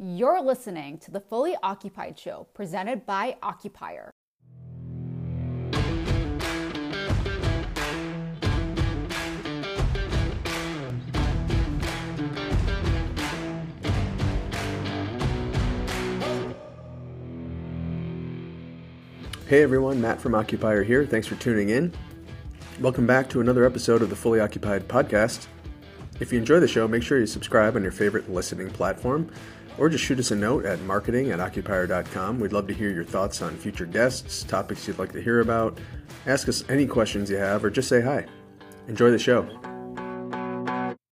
You're listening to the Fully Occupied Show presented by Occupier. Hey everyone, Matt from Occupier here. Thanks for tuning in. Welcome back to another episode of the Fully Occupied podcast. If you enjoy the show, make sure you subscribe on your favorite listening platform or just shoot us a note at marketing at occupier.com. We'd love to hear your thoughts on future guests, topics you'd like to hear about. Ask us any questions you have or just say hi. Enjoy the show.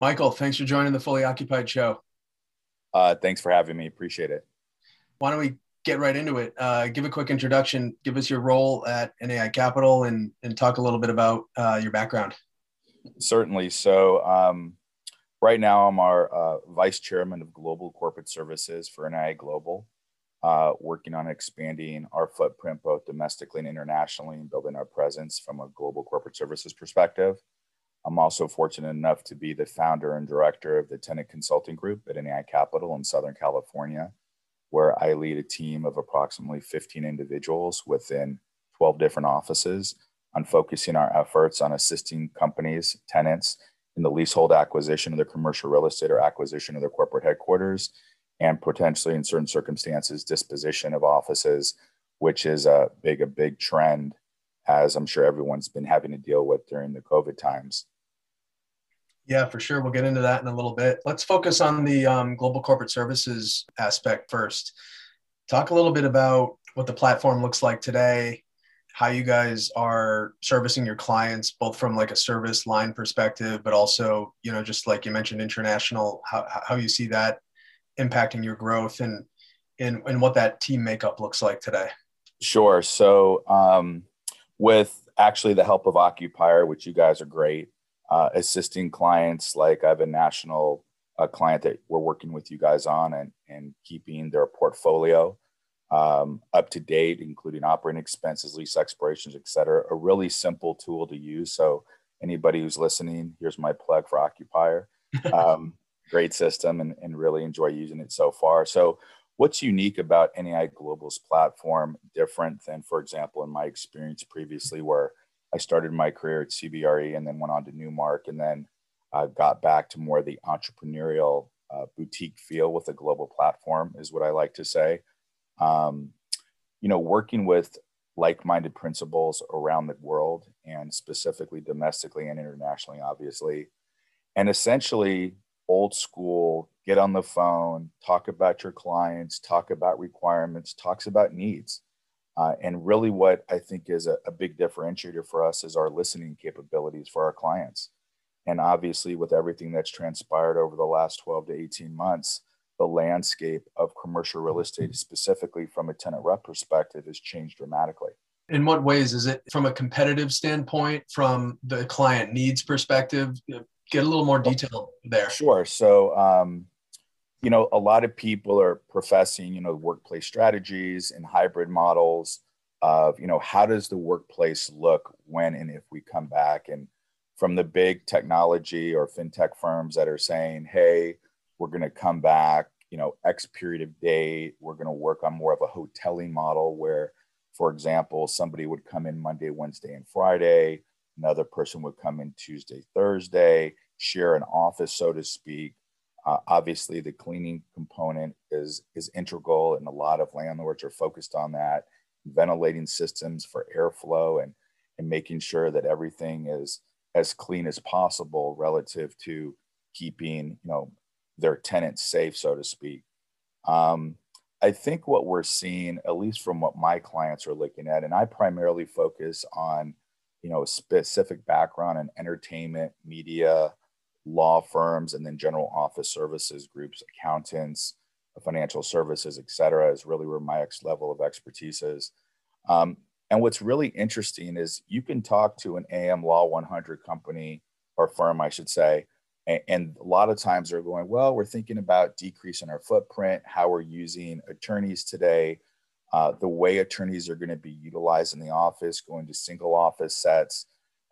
Michael, thanks for joining the Fully Occupied show. Uh, thanks for having me. Appreciate it. Why don't we get right into it. Uh, give a quick introduction. Give us your role at NAI Capital and and talk a little bit about uh, your background. Certainly. So um, right now I'm our uh, vice chairman of global corporate services for NAI Global, uh, working on expanding our footprint both domestically and internationally and building our presence from a global corporate services perspective. I'm also fortunate enough to be the founder and director of the Tenant Consulting Group at NAI Capital in Southern California where I lead a team of approximately 15 individuals within 12 different offices on focusing our efforts on assisting companies, tenants in the leasehold acquisition of their commercial real estate or acquisition of their corporate headquarters, and potentially in certain circumstances, disposition of offices, which is a big, a big trend, as I'm sure everyone's been having to deal with during the COVID times. Yeah, for sure. We'll get into that in a little bit. Let's focus on the um, global corporate services aspect first. Talk a little bit about what the platform looks like today, how you guys are servicing your clients, both from like a service line perspective, but also, you know, just like you mentioned, international, how, how you see that impacting your growth and, and, and what that team makeup looks like today. Sure. So, um, with actually the help of Occupier, which you guys are great, uh, assisting clients like I have a national uh, client that we're working with you guys on and, and keeping their portfolio um, up to date, including operating expenses, lease expirations, et cetera. A really simple tool to use. So anybody who's listening, here's my plug for Occupier. Um, great system and, and really enjoy using it so far. So what's unique about NAI Global's platform different than, for example, in my experience previously where I started my career at CBRE and then went on to Newmark and then uh, got back to more of the entrepreneurial uh, boutique feel with a global platform is what I like to say. Um, you know, working with like-minded principals around the world and specifically domestically and internationally, obviously, and essentially old school, get on the phone, talk about your clients, talk about requirements, talks about needs. Uh, and really, what I think is a, a, big differentiator for us is our listening capabilities for our clients. And obviously, with everything that's transpired over the last 12 to 18 months, the landscape of commercial real estate, specifically from a tenant rep perspective, has changed dramatically. In what ways is it from a competitive standpoint, from the client needs perspective? Get a little more detail there. Sure. So, um, you know, a lot of people are professing, you know, workplace strategies and hybrid models of, you know, how does the workplace look when and if we come back? And from the big technology or fintech firms that are saying, hey, we're going to come back, you know, X period of date, we're going to work on more of a hoteling model where, for example, somebody would come in Monday, Wednesday, and Friday, another person would come in Tuesday, Thursday, share an office, so to speak uh, obviously, the cleaning component is is integral, and a lot of landlords are focused on that. Ventilating systems for airflow and and making sure that everything is as clean as possible relative to keeping you know their tenants safe, so to speak. Um, I think what we're seeing, at least from what my clients are looking at, and I primarily focus on, you know, a specific background in entertainment, media, law firms, and then general office services groups, accountants, financial services, et cetera, is really where my ex level of expertise is. Um, and what's really interesting is you can talk to an AM Law 100 company or firm, I should say, and, a lot of times they're going, well, we're thinking about decreasing our footprint, how we're using attorneys today, uh, the way attorneys are going to be utilized in the office, going to single office sets,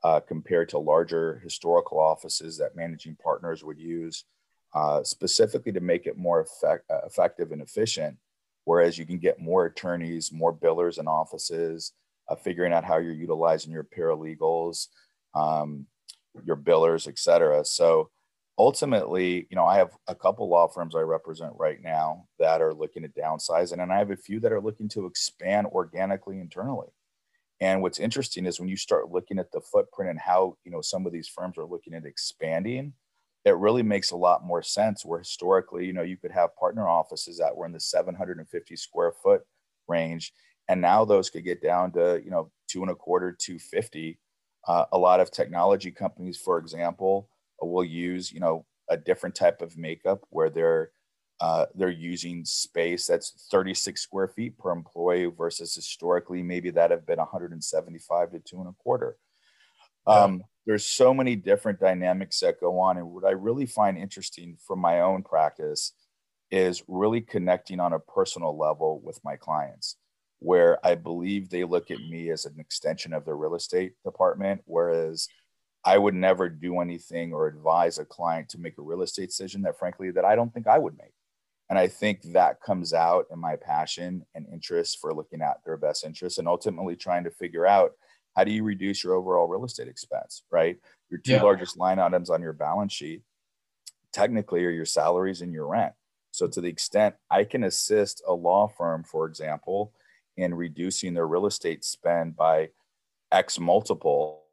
uh, compared to larger historical offices that managing partners would use. uh, specifically to make it more effect, uh, effective and efficient. Whereas you can get more attorneys, more billers and offices, uh, figuring out how you're utilizing your paralegals, um, your billers, et cetera. So ultimately, you know, I have a couple law firms I represent right now that are looking at downsizing, and I have a few that are looking to expand organically internally. And what's interesting is when you start looking at the footprint and how you know some of these firms are looking at expanding, it really makes a lot more sense. Where historically, you know, you could have partner offices that were in the 750 square foot range, and now those could get down to you know two and a quarter, 250. Uh, a lot of technology companies, for example, will use you know a different type of makeup where they're uh, they're using space that's 36 square feet per employee versus historically maybe that have been 175 to two and a quarter. Um, there's so many different dynamics that go on, and what I really find interesting from my own practice is really connecting on a personal level with my clients, where I believe they look at me as an extension of their real estate department, whereas I would never do anything or advise a client to make a real estate decision that, frankly, that I don't think I would make. And I think that comes out in my passion and interest for looking at their best interests and ultimately trying to figure out how do you reduce your overall real estate expense, right? Your two yeah. largest line items on your balance sheet technically are your salaries and your rent. So, to the extent I can assist a law firm, for example, in reducing their real estate spend by X multiple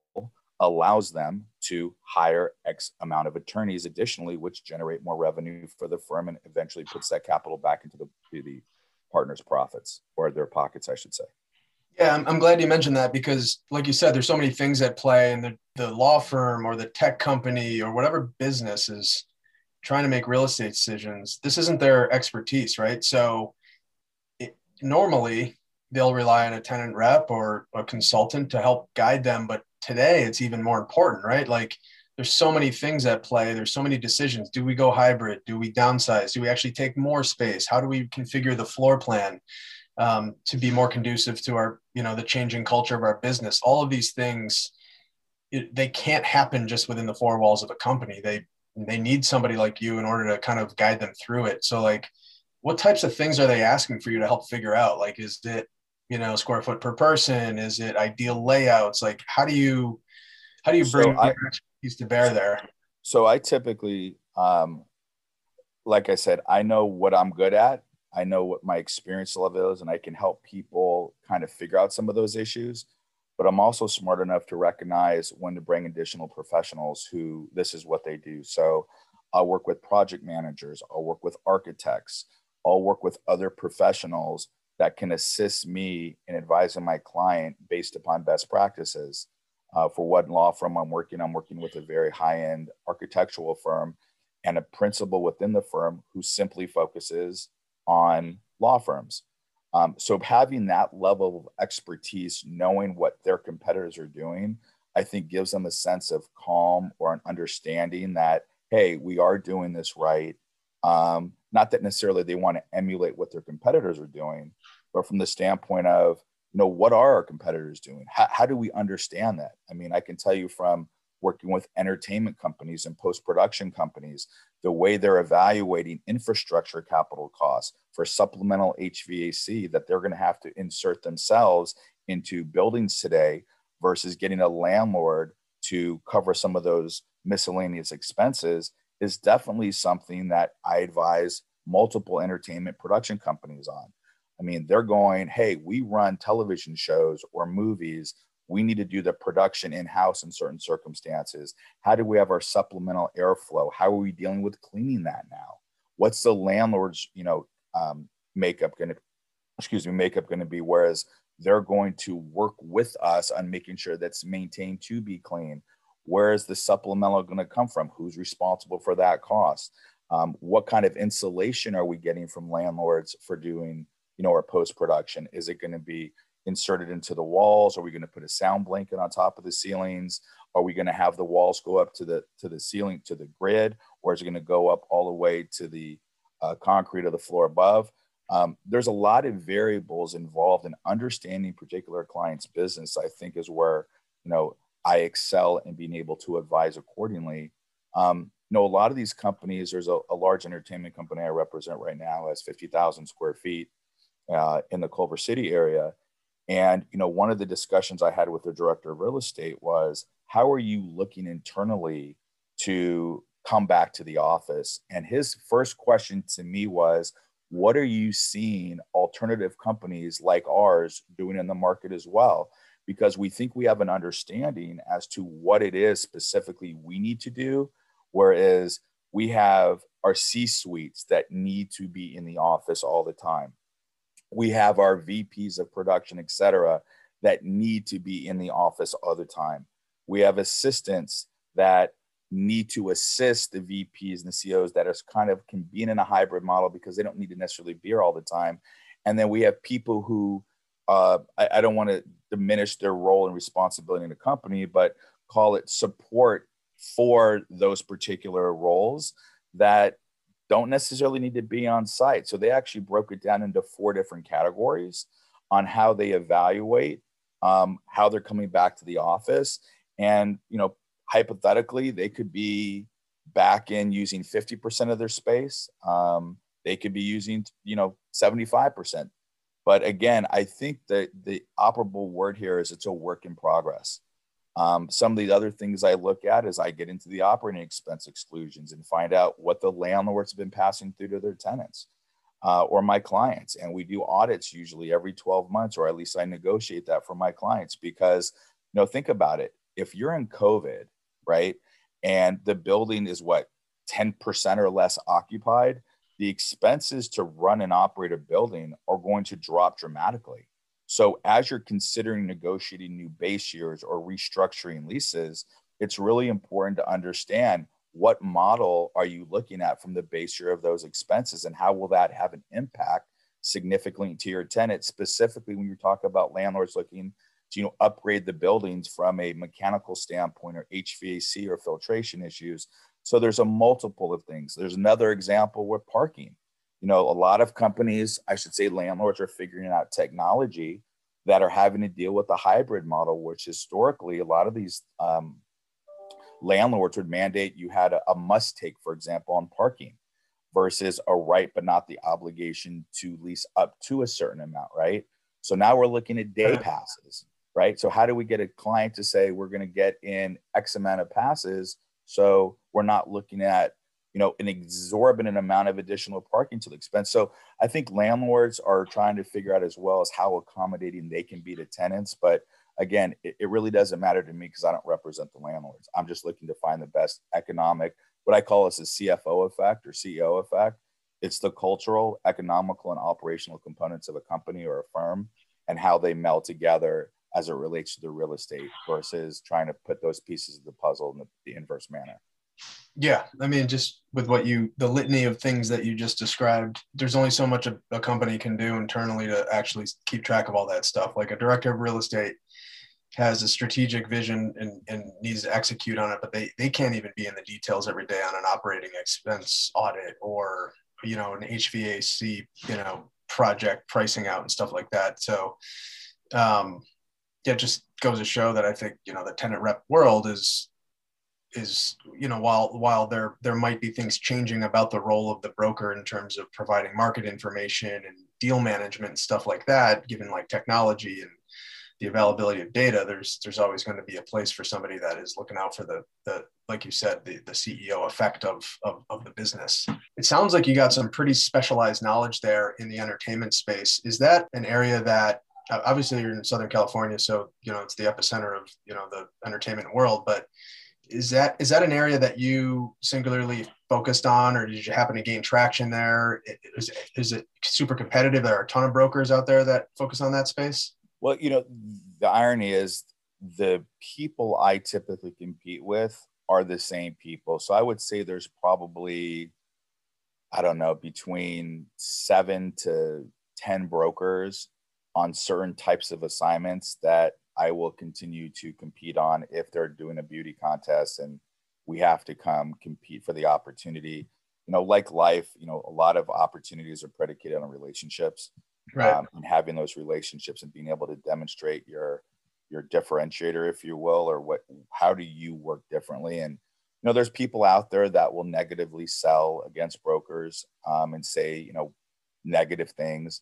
allows them to hire X amount of attorneys additionally, which generate more revenue for the firm and eventually puts that capital back into the, the partners' profits or their pockets, I should say. Yeah, I'm, I'm glad you mentioned that because, like you said, there's so many things at play, and the, the law firm or the tech company or whatever business is trying to make real estate decisions. This isn't their expertise, right? So, it, normally they'll rely on a tenant rep or a consultant to help guide them, but today it's even more important, right? Like there's so many things at play. There's so many decisions. Do we go hybrid? Do we downsize? Do we actually take more space? How do we configure the floor plan um, to be more conducive to our, you know, the changing culture of our business? All of these things, it, they can't happen just within the four walls of a company. They they need somebody like you in order to kind of guide them through it. So like, what types of things are they asking for you to help figure out? Like, is it you know square foot per person? Is it ideal layouts? Like how do you how do you bring so I, expertise to bear there? So i typically um like i said i know what i'm good at. I know what my experience level is and i can help people kind of figure out some of those issues. But i'm also smart enough to recognize when to bring additional professionals who this is what they do. So i'll work with project managers. I'll work with architects. I'll work with other professionals that can assist me in advising my client based upon best practices. Uh, for what law firm I'm working, I'm working with a very high end architectural firm and a principal within the firm who simply focuses on law firms. Um, so having that level of expertise, knowing what their competitors are doing, I think gives them a sense of calm or an understanding that, hey, we are doing this right. Um, not that necessarily they want to emulate what their competitors are doing, but from the standpoint of, you know, what are our competitors doing? How, how do we understand that? I mean, I can tell you from working with entertainment companies and post production companies, the way they're evaluating infrastructure capital costs for supplemental HVAC that they're going to have to insert themselves into buildings today versus getting a landlord to cover some of those miscellaneous expenses is definitely something that I advise multiple entertainment production companies on. I mean, they're going, hey, we run television shows or movies. We need to do the production in house in certain circumstances. How do we have our supplemental airflow? How are we dealing with cleaning that now? What's the landlord's, you know, um, makeup going to, excuse me, makeup going to be? Whereas they're going to work with us on making sure that's maintained to be clean where is the supplemental going to come from? Who's responsible for that cost? Um, what kind of insulation are we getting from landlords for doing, you know, our post production? Is it going to be inserted into the walls? Are we going to put a sound blanket on top of the ceilings? Are we going to have the walls go up to the to the ceiling to the grid, or is it going to go up all the way to the uh, concrete of the floor above? Um, there's a lot of variables involved in understanding particular client's business. I think is where you know I excel in being able to advise accordingly. Um, you know, a lot of these companies, there's a, a large entertainment company I represent right now has 50,000 square feet uh, in the Culver City area. And, you know, one of the discussions I had with the director of real estate was, how are you looking internally to come back to the office? And his first question to me was, what are you seeing alternative companies like ours doing in the market as well? Because we think we have an understanding as to what it is specifically we need to do, whereas we have our C suites that need to be in the office all the time. We have our VPs of production, et cetera, that need to be in the office all the time. We have assistants that need to assist the VPs and the CEOs that are kind of can be in a hybrid model because they don't need to necessarily be here all the time. And then we have people who uh, I, I don't want to diminish their role and responsibility in the company, but call it support for those particular roles that don't necessarily need to be on site. So they actually broke it down into four different categories on how they evaluate um, how they're coming back to the office. And, you know, hypothetically, they could be back in using 50% of their space. Um, they could be using, you know, 75%. But again, I think that the operable word here is it's a work in progress. Um, some of the other things I look at is I get into the operating expense exclusions and find out what the landlords have been passing through to their tenants uh, or my clients. And we do audits usually every 12 months, or at least I negotiate that for my clients because, you know, think about it. If you're in COVID, right, and the building is what, 10% or less occupied, the expenses to run and operate a building are going to drop dramatically. So as you're considering negotiating new base years or restructuring leases, it's really important to understand what model are you looking at from the base year of those expenses and how will that have an impact significantly to your tenant specifically when you talk about landlords looking to you know upgrade the buildings from a mechanical standpoint or HVAC or filtration issues so there's a multiple of things there's another example with parking you know, a lot of companies, I should say landlords are figuring out technology that are having to deal with the hybrid model, which historically a lot of these um, landlords would mandate you had a, a must take, for example, on parking versus a right but not the obligation to lease up to a certain amount, right? So now we're looking at day passes, right? So how do we get a client to say we're going to get in X amount of passes so we're not looking at you know an exorbitant amount of additional parking to the expense. So i think landlords are trying to figure out as well as how accommodating they can be to tenants. But again it, it really doesn't matter to me because i don't represent the landlords. I'm just looking to find the best economic what i call is a cfo effect or ceo effect. It's the cultural economical and operational components of a company or a firm and how they meld together as it relates to the real estate versus trying to put those pieces of the puzzle in the, the inverse manner yeah, I mean, just with what you, the litany of things that you just described, there's only so much a, a, company can do internally to actually keep track of all that stuff. Like a director of real estate has a strategic vision and, and needs to execute on it, but they, they can't even be in the details every day on an operating expense audit or, you know, an HVAC, you know, project pricing out and stuff like that. So, um, yeah, just goes to show that I think, you know, the tenant rep world is is you know while while there there might be things changing about the role of the broker in terms of providing market information and deal management and stuff like that given like technology and the availability of data there's there's always going to be a place for somebody that is looking out for the the like you said the, the ceo effect of, of of the business. It sounds like you got some pretty specialized knowledge there in the entertainment space. Is that an area that obviously you're in southern california so you know it's the epicenter of you know the entertainment world but is that is that an area that you singularly focused on or did you happen to gain traction there? Is, is it super competitive? There are a ton of brokers out there that focus on that space? Well you know the irony is the people i typically compete with are the same people. So i would say there's probably i don't know between seven to ten brokers on certain types of assignments that I will continue to compete on if they're doing a beauty contest and we have to come compete for the opportunity. You know, like life, you know, a lot of opportunities are predicated on relationships right. um, and having those relationships and being able to demonstrate your your differentiator, if you will, or what how do you work differently. And you know, there's people out there that will negatively sell against brokers um, and say, you know, negative things.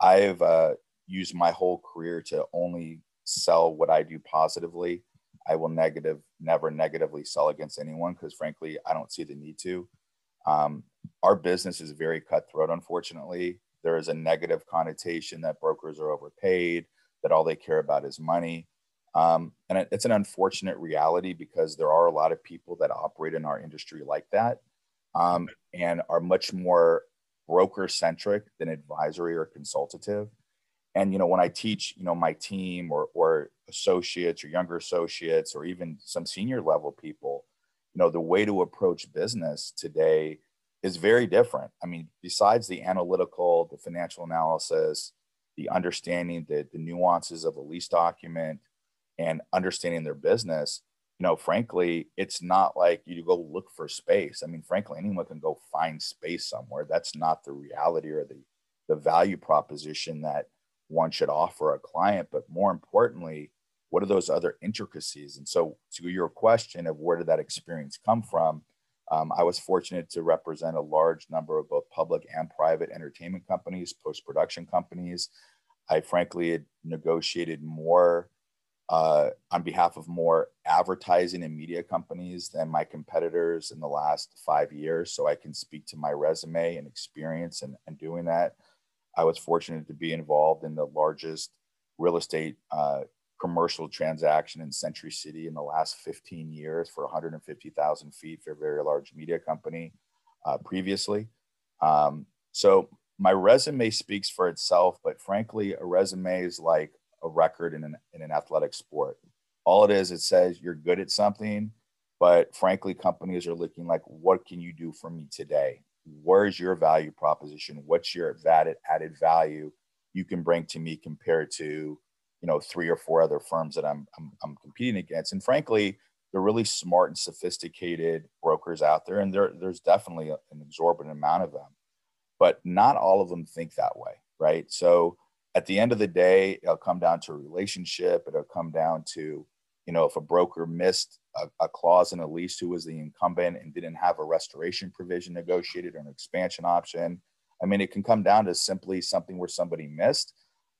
I've uh, used my whole career to only sell what I do positively. I will negative, never negatively sell against anyone because frankly, I don't see the need to. Um, our business is very cutthroat, unfortunately. There is a negative connotation that brokers are overpaid, that all they care about is money. Um, and it, it's an unfortunate reality because there are a lot of people that operate in our industry like that um, and are much more broker centric than advisory or consultative. And you know, when I teach, you know, my team or or associates or younger associates or even some senior level people, you know, the way to approach business today is very different. I mean, besides the analytical, the financial analysis, the understanding the, the nuances of a lease document and understanding their business, you know, frankly, it's not like you go look for space. I mean, frankly, anyone can go find space somewhere. That's not the reality or the, the value proposition that one should offer a client. But more importantly, what are those other intricacies? And so, to your question of where did that experience come from, um, I was fortunate to represent a large number of both public and private entertainment companies, post production companies. I frankly had negotiated more uh, on behalf of more advertising and media companies than my competitors in the last five years. So I can speak to my resume and experience and, and doing that. I was fortunate to be involved in the largest real estate uh, commercial transaction in Century City in the last 15 years for 150,000 feet for a very large media company uh, previously. Um, so my resume speaks for itself, but frankly, a resume is like a record in an, in an athletic sport. All it is, it says you're good at something, but frankly, companies are looking like, what can you do for me today? Where's your value proposition? What's your added added value you can bring to me compared to, you know, three or four other firms that I'm, I'm, I'm competing against? And frankly, they're really smart and sophisticated brokers out there, and there, there's definitely an exorbitant amount of them, but not all of them think that way, right? So at the end of the day, it'll come down to a relationship. It'll come down to, you know, if a broker missed a, a, clause in a lease who was the incumbent and didn't have a restoration provision negotiated or an expansion option. I mean, it can come down to simply something where somebody missed.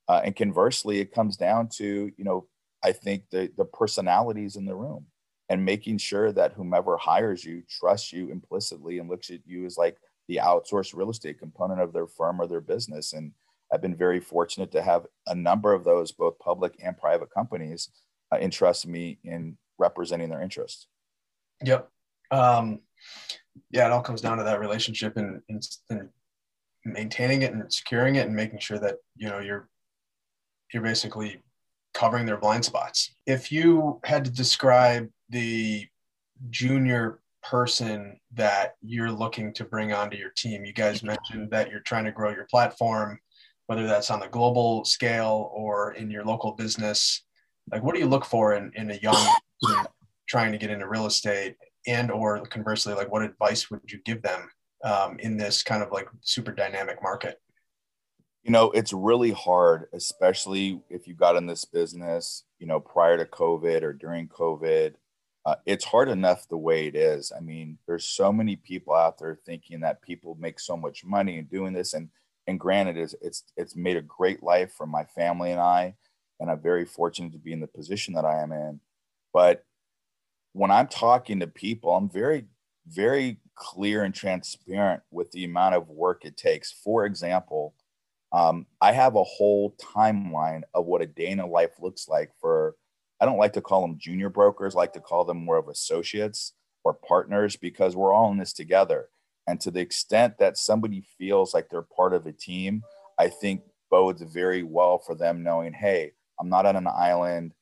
Uh, and conversely, it comes down to, you know, I think the, the personalities in the room and making sure that whomever hires you trusts you implicitly and looks at you as like the outsourced real estate component of their firm or their business. And I've been very fortunate to have a number of those, both public and private companies, uh, entrust me in representing their interests. Yep. Um, yeah, it all comes down to that relationship and, and, and maintaining it and securing it and making sure that you know you're you're basically covering their blind spots. If you had to describe the junior person that you're looking to bring onto your team, you guys mentioned that you're trying to grow your platform whether that's on the global scale or in your local business like what do you look for in, in a young trying to get into real estate and or conversely like what advice would you give them um, in this kind of like super dynamic market? You know it's really hard especially if you got in this business you know prior to covid or during covid uh, it's hard enough the way it is. I mean there's so many people out there thinking that people make so much money and doing this and and granted it's, it's it's made a great life for my family and i and i'm very fortunate to be in the position that i am in but when i'm talking to people i'm very very clear and transparent with the amount of work it takes for example um, i have a whole timeline of what a day in a life looks like for i don't like to call them junior brokers I like to call them more of associates or partners because we're all in this together and to the extent that somebody feels like they're part of a team, I think bodes very well for them knowing, hey, I'm not on an island.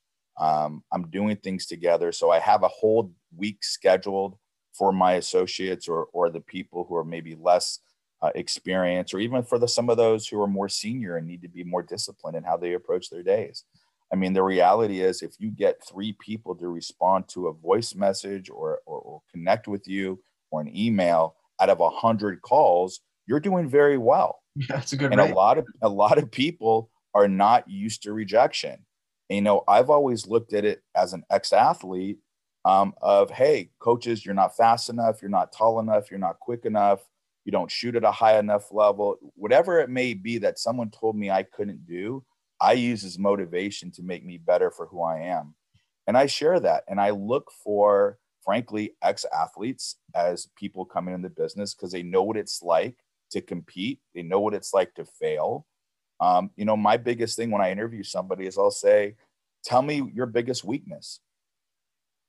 Um, I'm doing things together. So I have a whole week scheduled for my associates or, or the people who are maybe less uh, experienced, or even for the, some of those who are more senior and need to be more disciplined in how they approach their days. I mean, the reality is if you get three people to respond to a voice message or, or, or connect with you or an email, out of a hundred calls, you're doing very well. That's a good. And rate. a lot of a lot of people are not used to rejection. And, you know, I've always looked at it as an ex-athlete. um, of hey coaches you're not fast enough you're not tall enough you're not quick enough you don't shoot at a high enough level whatever it may be that someone told me i couldn't do i use as motivation to make me better for who i am and i share that and i look for frankly ex athletes as people coming in the business because they know what it's like to compete they know what it's like to fail um, you know my biggest thing when i interview somebody is i'll say tell me your biggest weakness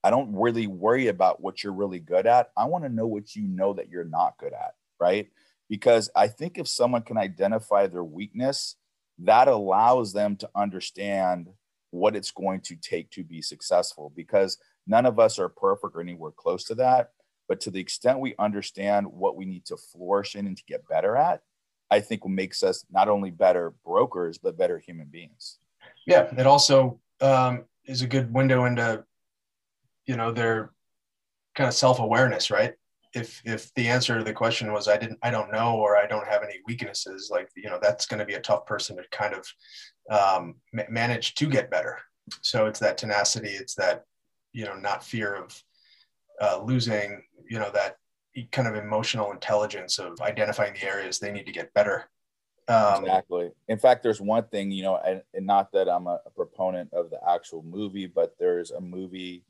I don't really worry about what you're really good at. I want to know what you know that you're not good at, right? Because I think if someone can identify their weakness, that allows them to understand what it's going to take to be successful because none of us are perfect or anywhere close to that. But to the extent we understand what we need to flourish in and to get better at, I think makes us not only better brokers, but better human beings. Yeah, it also um, is a good window into you know their kind of self-awareness right if if the answer to the question was i didn't i don't know or i don't have any weaknesses like you know that's going to be a tough person to kind of um, manage to get better so it's that tenacity it's that you know not fear of uh, losing you know that kind of emotional intelligence of identifying the areas they need to get better um, exactly in fact there's one thing you know and, and not that i'm a, a proponent of the actual movie but there's a movie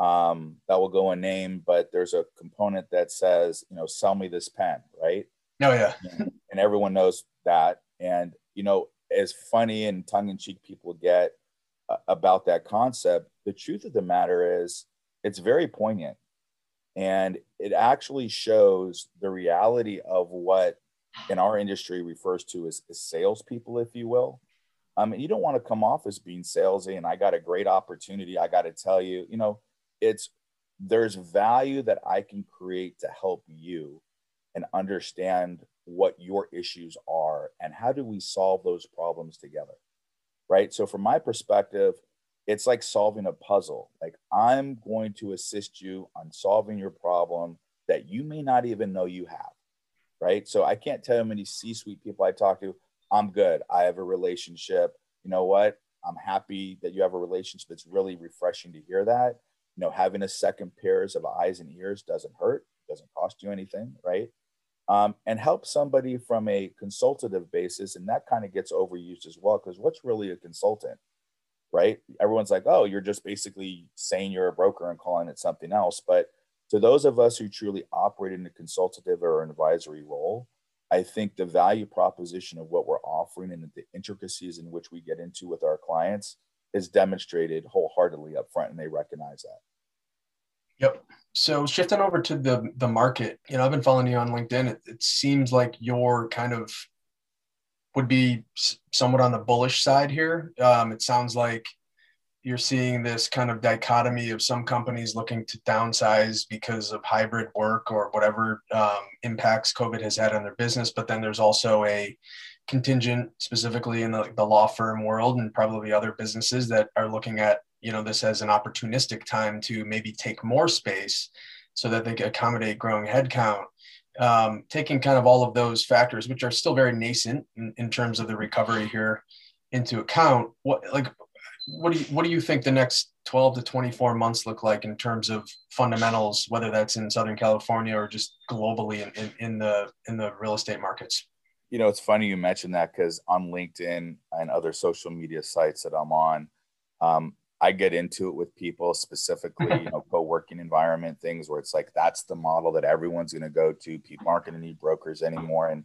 um, that will go in name, but there's a component that says, you know, sell me this pen, right? Oh yeah. and, and everyone knows that. And you know, as funny and tongue-in-cheek people get uh, about that concept, the truth of the matter is, it's very poignant, and it actually shows the reality of what in our industry refers to as, as salespeople, if you will. Um, and you don't want to come off as being salesy. And I got a great opportunity. I got to tell you, you know, it's there's value that I can create to help you and understand what your issues are and how do we solve those problems together. Right. So, from my perspective, it's like solving a puzzle. Like, I'm going to assist you on solving your problem that you may not even know you have. Right. So, I can't tell you how many C suite people I talk to. I'm good. I have a relationship. You know what? I'm happy that you have a relationship. It's really refreshing to hear that you know having a second pairs of eyes and ears doesn't hurt doesn't cost you anything right um, and help somebody from a consultative basis and that kind of gets overused as well because what's really a consultant right everyone's like oh you're just basically saying you're a broker and calling it something else but to those of us who truly operate in a consultative or an advisory role i think the value proposition of what we're offering and the intricacies in which we get into with our clients is demonstrated wholeheartedly up front and they recognize that Yep. So shifting over to the the market, you know, I've been following you on LinkedIn. It, it seems like you're kind of would be somewhat on the bullish side here. Um, it sounds like you're seeing this kind of dichotomy of some companies looking to downsize because of hybrid work or whatever um, impacts COVID has had on their business. But then there's also a contingent, specifically in the, the law firm world and probably other businesses that are looking at you know this as an opportunistic time to maybe take more space so that they can accommodate growing headcount um, taking kind of all of those factors which are still very nascent in, in terms of the recovery here into account what like what do you what do you think the next 12 to 24 months look like in terms of fundamentals whether that's in southern california or just globally in, in, in the in the real estate markets? You know it's funny you mentioned that because on linkedin and other social media sites that i'm on um, I get into it with people, specifically, you know, co-working environment things where it's like that's the model that everyone's going to go to. People aren't going to need brokers anymore, and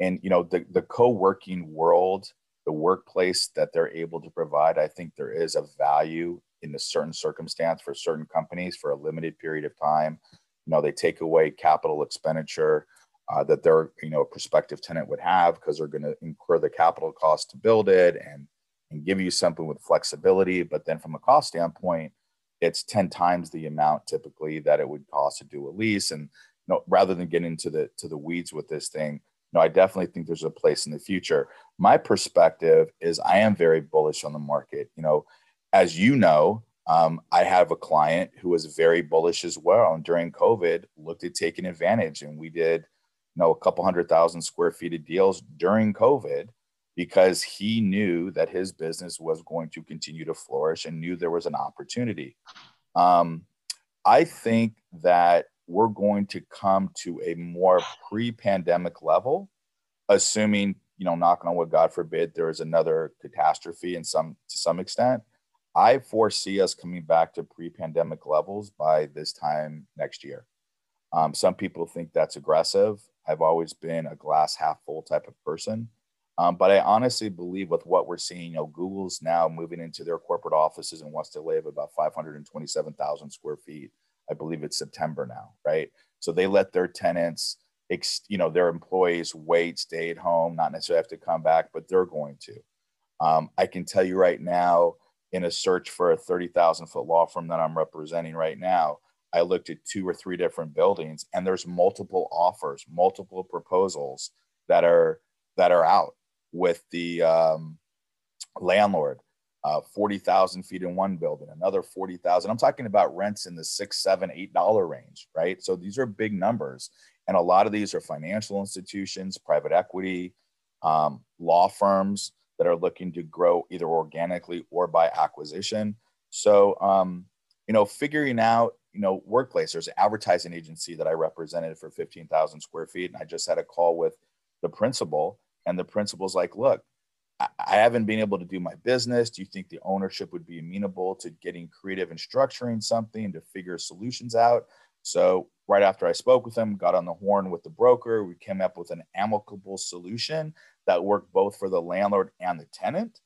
and you know the the co-working world, the workplace that they're able to provide, I think there is a value in a certain circumstance for certain companies for a limited period of time. You know, they take away capital expenditure. Uh, that their you know a prospective tenant would have because they're going to incur the capital cost to build it and and give you something with flexibility. But then from a cost standpoint, it's 10 times the amount typically that it would cost to do a lease. And you know, rather than get into the to the weeds with this thing, no, I definitely think there's a place in the future. My perspective is I am very bullish on the market. You know, as you know, um, I have a client who was very bullish as well. And during COVID, looked at taking advantage. And we did, you know, a couple hundred thousand square feet of deals during COVID because he knew that his business was going to continue to flourish and knew there was an opportunity. Um, I think that we're going to come to a more pre-pandemic level, assuming you know, knocking on wood, God forbid, there is another catastrophe in some to some extent. I foresee us coming back to pre-pandemic levels by this time next year. Um, some people think that's aggressive. I've always been a glass half full type of person. Um, but I honestly believe with what we're seeing, you know, Google's now moving into their corporate offices in West LA of about 527,000 square feet. I believe it's September now, right? So they let their tenants, ex, you know, their employees wait, stay at home, not necessarily have to come back, but they're going to. Um, I can tell you right now, in a search for a 30,000 foot law firm that I'm representing right now, I looked at two or three different buildings, and there's multiple offers, multiple proposals that are that are out with the um, landlord. Uh, 40,000 feet in one building, another 40,000. I'm talking about rents in the six, seven, eight dollar range, right? So these are big numbers. And a lot of these are financial institutions, private equity, um, law firms that are looking to grow either organically or by acquisition. So, um, you know, figuring out, you know, workplace, there's an advertising agency that I represented for 15,000 square feet. And I just had a call with the principal, and the principal's like, look, I haven't been able to do my business. Do you think the ownership would be amenable to getting creative and structuring something to figure solutions out? So, right after I spoke with him, got on the horn with the broker, we came up with an amicable solution that worked both for the landlord and the tenant.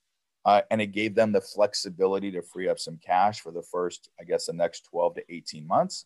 Uh, and it gave them the flexibility to free up some cash for the first, I guess, the next 12 to 18 months,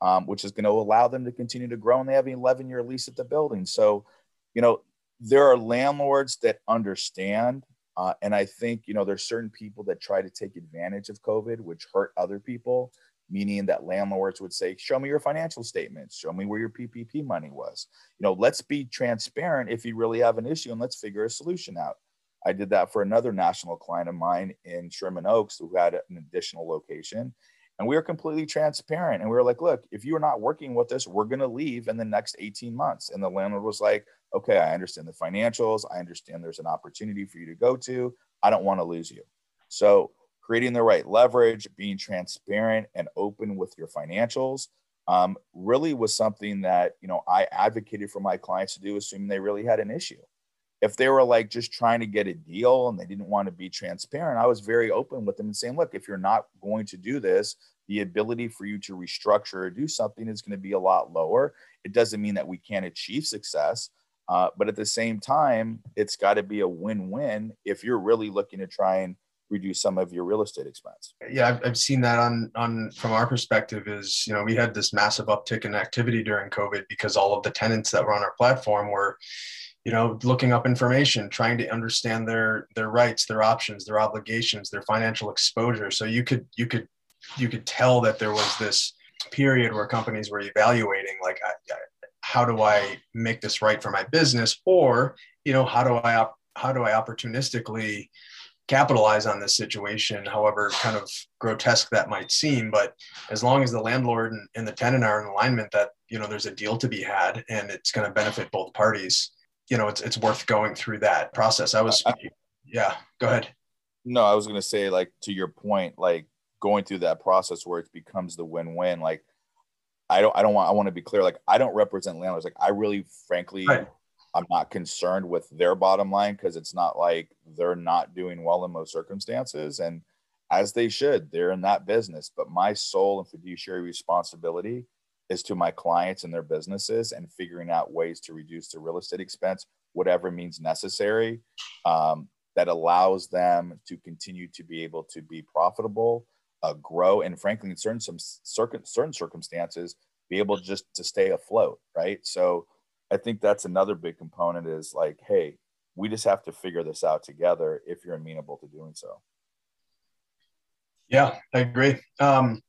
um, which is going to allow them to continue to grow. And they have an 11 year lease at the building. So, you know, there are landlords that understand. Uh, and I think, you know, there's certain people that try to take advantage of COVID, which hurt other people meaning that landlords would say, Show me your financial statements, show me where your PPP money was. You know, let's be transparent if you really have an issue and let's figure a solution out. I did that for another national client of mine in Sherman Oaks who had an additional location. And we were completely transparent. And we were like, look, if you are not working with us, we're going to leave in the next 18 months. And the landlord was like, okay, I understand the financials. I understand there's an opportunity for you to go to. I don't want to lose you. So creating the right leverage, being transparent and open with your financials um, really was something that you know I advocated for my clients to do, assuming they really had an issue. If they were like just trying to get a deal and they didn't want to be transparent, I was very open with them and saying, look, if you're not going to do this, the ability for you to restructure or do something is going to be a lot lower. It doesn't mean that we can't achieve success. Uh, but at the same time, it's got to be a win win if you're really looking to try and reduce some of your real estate expense. Yeah, I've, I've seen that on on from our perspective is you know we had this massive uptick in activity during COVID because all of the tenants that were on our platform were you know looking up information trying to understand their their rights their options their obligations their financial exposure so you could you could you could tell that there was this period where companies were evaluating like I, I, how do i make this right for my business or you know how do i how do i opportunistically capitalize on this situation, however kind of grotesque that might seem. But as long as the landlord and, and the tenant are in alignment that you know there's a deal to be had and it's going to benefit both parties, you know it's it's worth going through that process. I was, yeah, go ahead. No, I was going to say like to your point, like going through that process where it becomes the win-win. Like I don't, I don't want, I want to be clear. Like I don't represent landlords. Like I really, frankly. Right I'm not concerned with their bottom line because it's not like they're not doing well in most circumstances. And as they should, they're in that business. But my sole and fiduciary responsibility is to my clients and their businesses and figuring out ways to reduce the real estate expense, whatever means necessary, um, that allows them to continue to be able to be profitable, uh, grow, and frankly, in certain some certain circumstances, be able just to stay afloat. Right. So I think that's another big component is like, hey, we just have to figure this out together if you're amenable to doing so. Yeah, I agree. Um,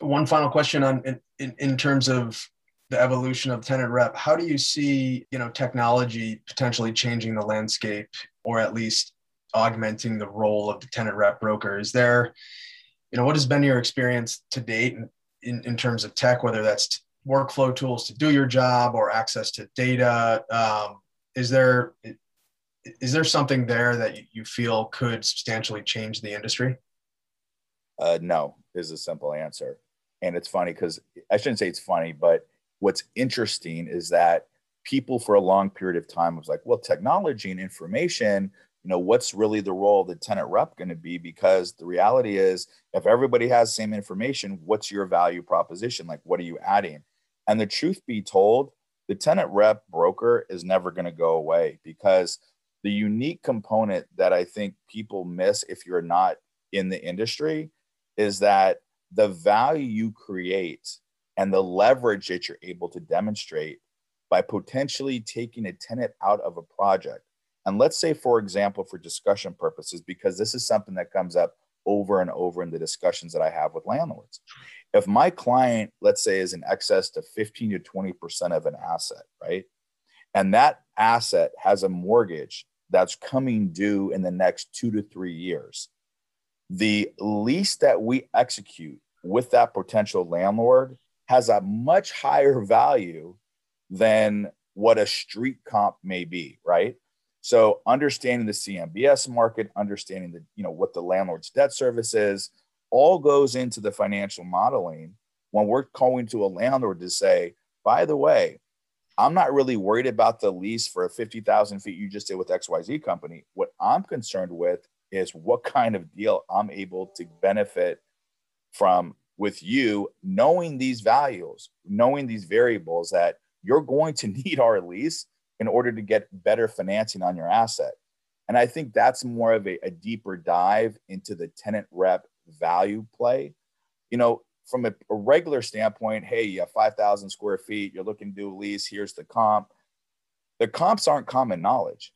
one final question on in, in, terms of the evolution of tenant rep. How do you see, you know, technology potentially changing the landscape or at least augmenting the role of the tenant rep broker? Is there, you know, what has been your experience to date in, in, in terms of tech, whether that's workflow tools to do your job or access to data um, is there is there something there that you feel could substantially change the industry uh, no is a simple answer and it's funny because I shouldn't say it's funny, but what's interesting is that people for a long period of time was like, well, technology and information, you know, what's really the role of the tenant rep going to be? Because the reality is, if everybody has same information, what's your value proposition? Like, what are you adding? And the truth be told, the tenant rep broker is never going to go away because the unique component that I think people miss if you're not in the industry is that the value you create and the leverage that you're able to demonstrate by potentially taking a tenant out of a project. And let's say, for example, for discussion purposes, because this is something that comes up over and over in the discussions that I have with landlords. If my client, let's say, is in excess to 15 to 20% of an asset, right? And that asset has a mortgage that's coming due in the next two to three years. The lease that we execute with that potential landlord has a much higher value than what a street comp may be, right? So understanding the CMBS market, understanding the, you know, what the landlord's debt service is, all goes into the financial modeling when we're going to a landlord to say, by the way, I'm not really worried about the lease for a 50,000 feet you just did with XYZ company. What I'm concerned with is what kind of deal I'm able to benefit from with you, knowing these values, knowing these variables that you're going to need our lease in order to get better financing on your asset. And I think that's more of a, a deeper dive into the tenant rep value play. You know, from a, a regular standpoint, hey, you have 5,000 square feet, you're looking to do a lease, here's the comp. The comps aren't common knowledge.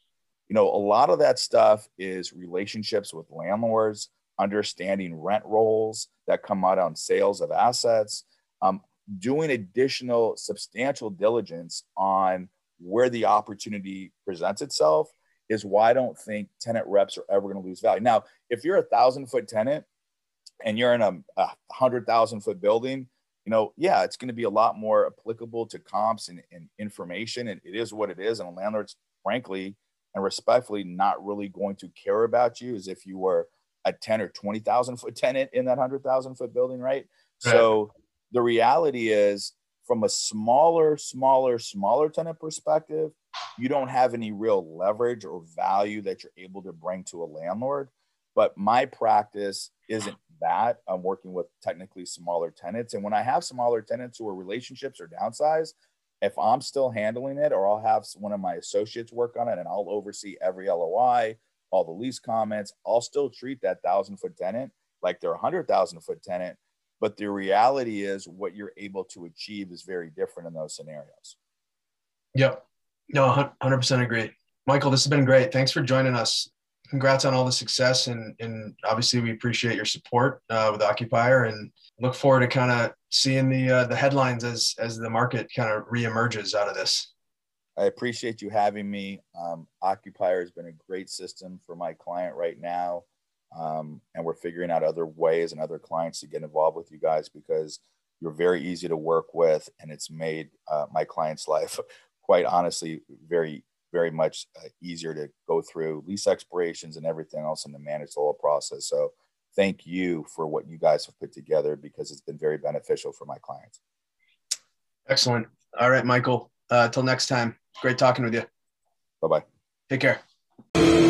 You know, a lot of that stuff is relationships with landlords, understanding rent rolls that come out on sales of assets, um, doing additional substantial diligence on where the opportunity presents itself is why I don't think tenant reps are ever going to lose value. Now, if you're a thousand foot tenant and you're in a, a hundred thousand foot building, you know, yeah, it's going to be a lot more applicable to comps and, and information. And it is what it is. And landlord's frankly and respectfully not really going to care about you as if you were a 10 or 20,000 foot tenant in that 100,000 foot building, right? right? So the reality is from a smaller, smaller, smaller tenant perspective, you don't have any real leverage or value that you're able to bring to a landlord. But my practice isn't that. I'm working with technically smaller tenants. And when I have smaller tenants who are relationships or downsized, if I'm still handling it, or I'll have one of my associates work on it and I'll oversee every LOI, all the lease comments, I'll still treat that thousand foot tenant like they're a hundred thousand foot tenant but the reality is what you're able to achieve is very different in those scenarios. Yep. No, 100% agree. Michael, this has been great. Thanks for joining us. Congrats on all the success. And, and obviously, we appreciate your support uh, with Occupier and look forward to kind of seeing the, uh, the headlines as, as the market kind of reemerges out of this. I appreciate you having me. Um, Occupier has been a great system for my client right now. Um, and we're figuring out other ways and other clients to get involved with you guys because you're very easy to work with and it's made uh, my client's life quite honestly very very much uh, easier to go through lease expirations and everything else and to manage the whole process. So thank you for what you guys have put together because it's been very beneficial for my clients. Excellent. All right michael uh, till next time. Great talking with you. Bye-bye. Take care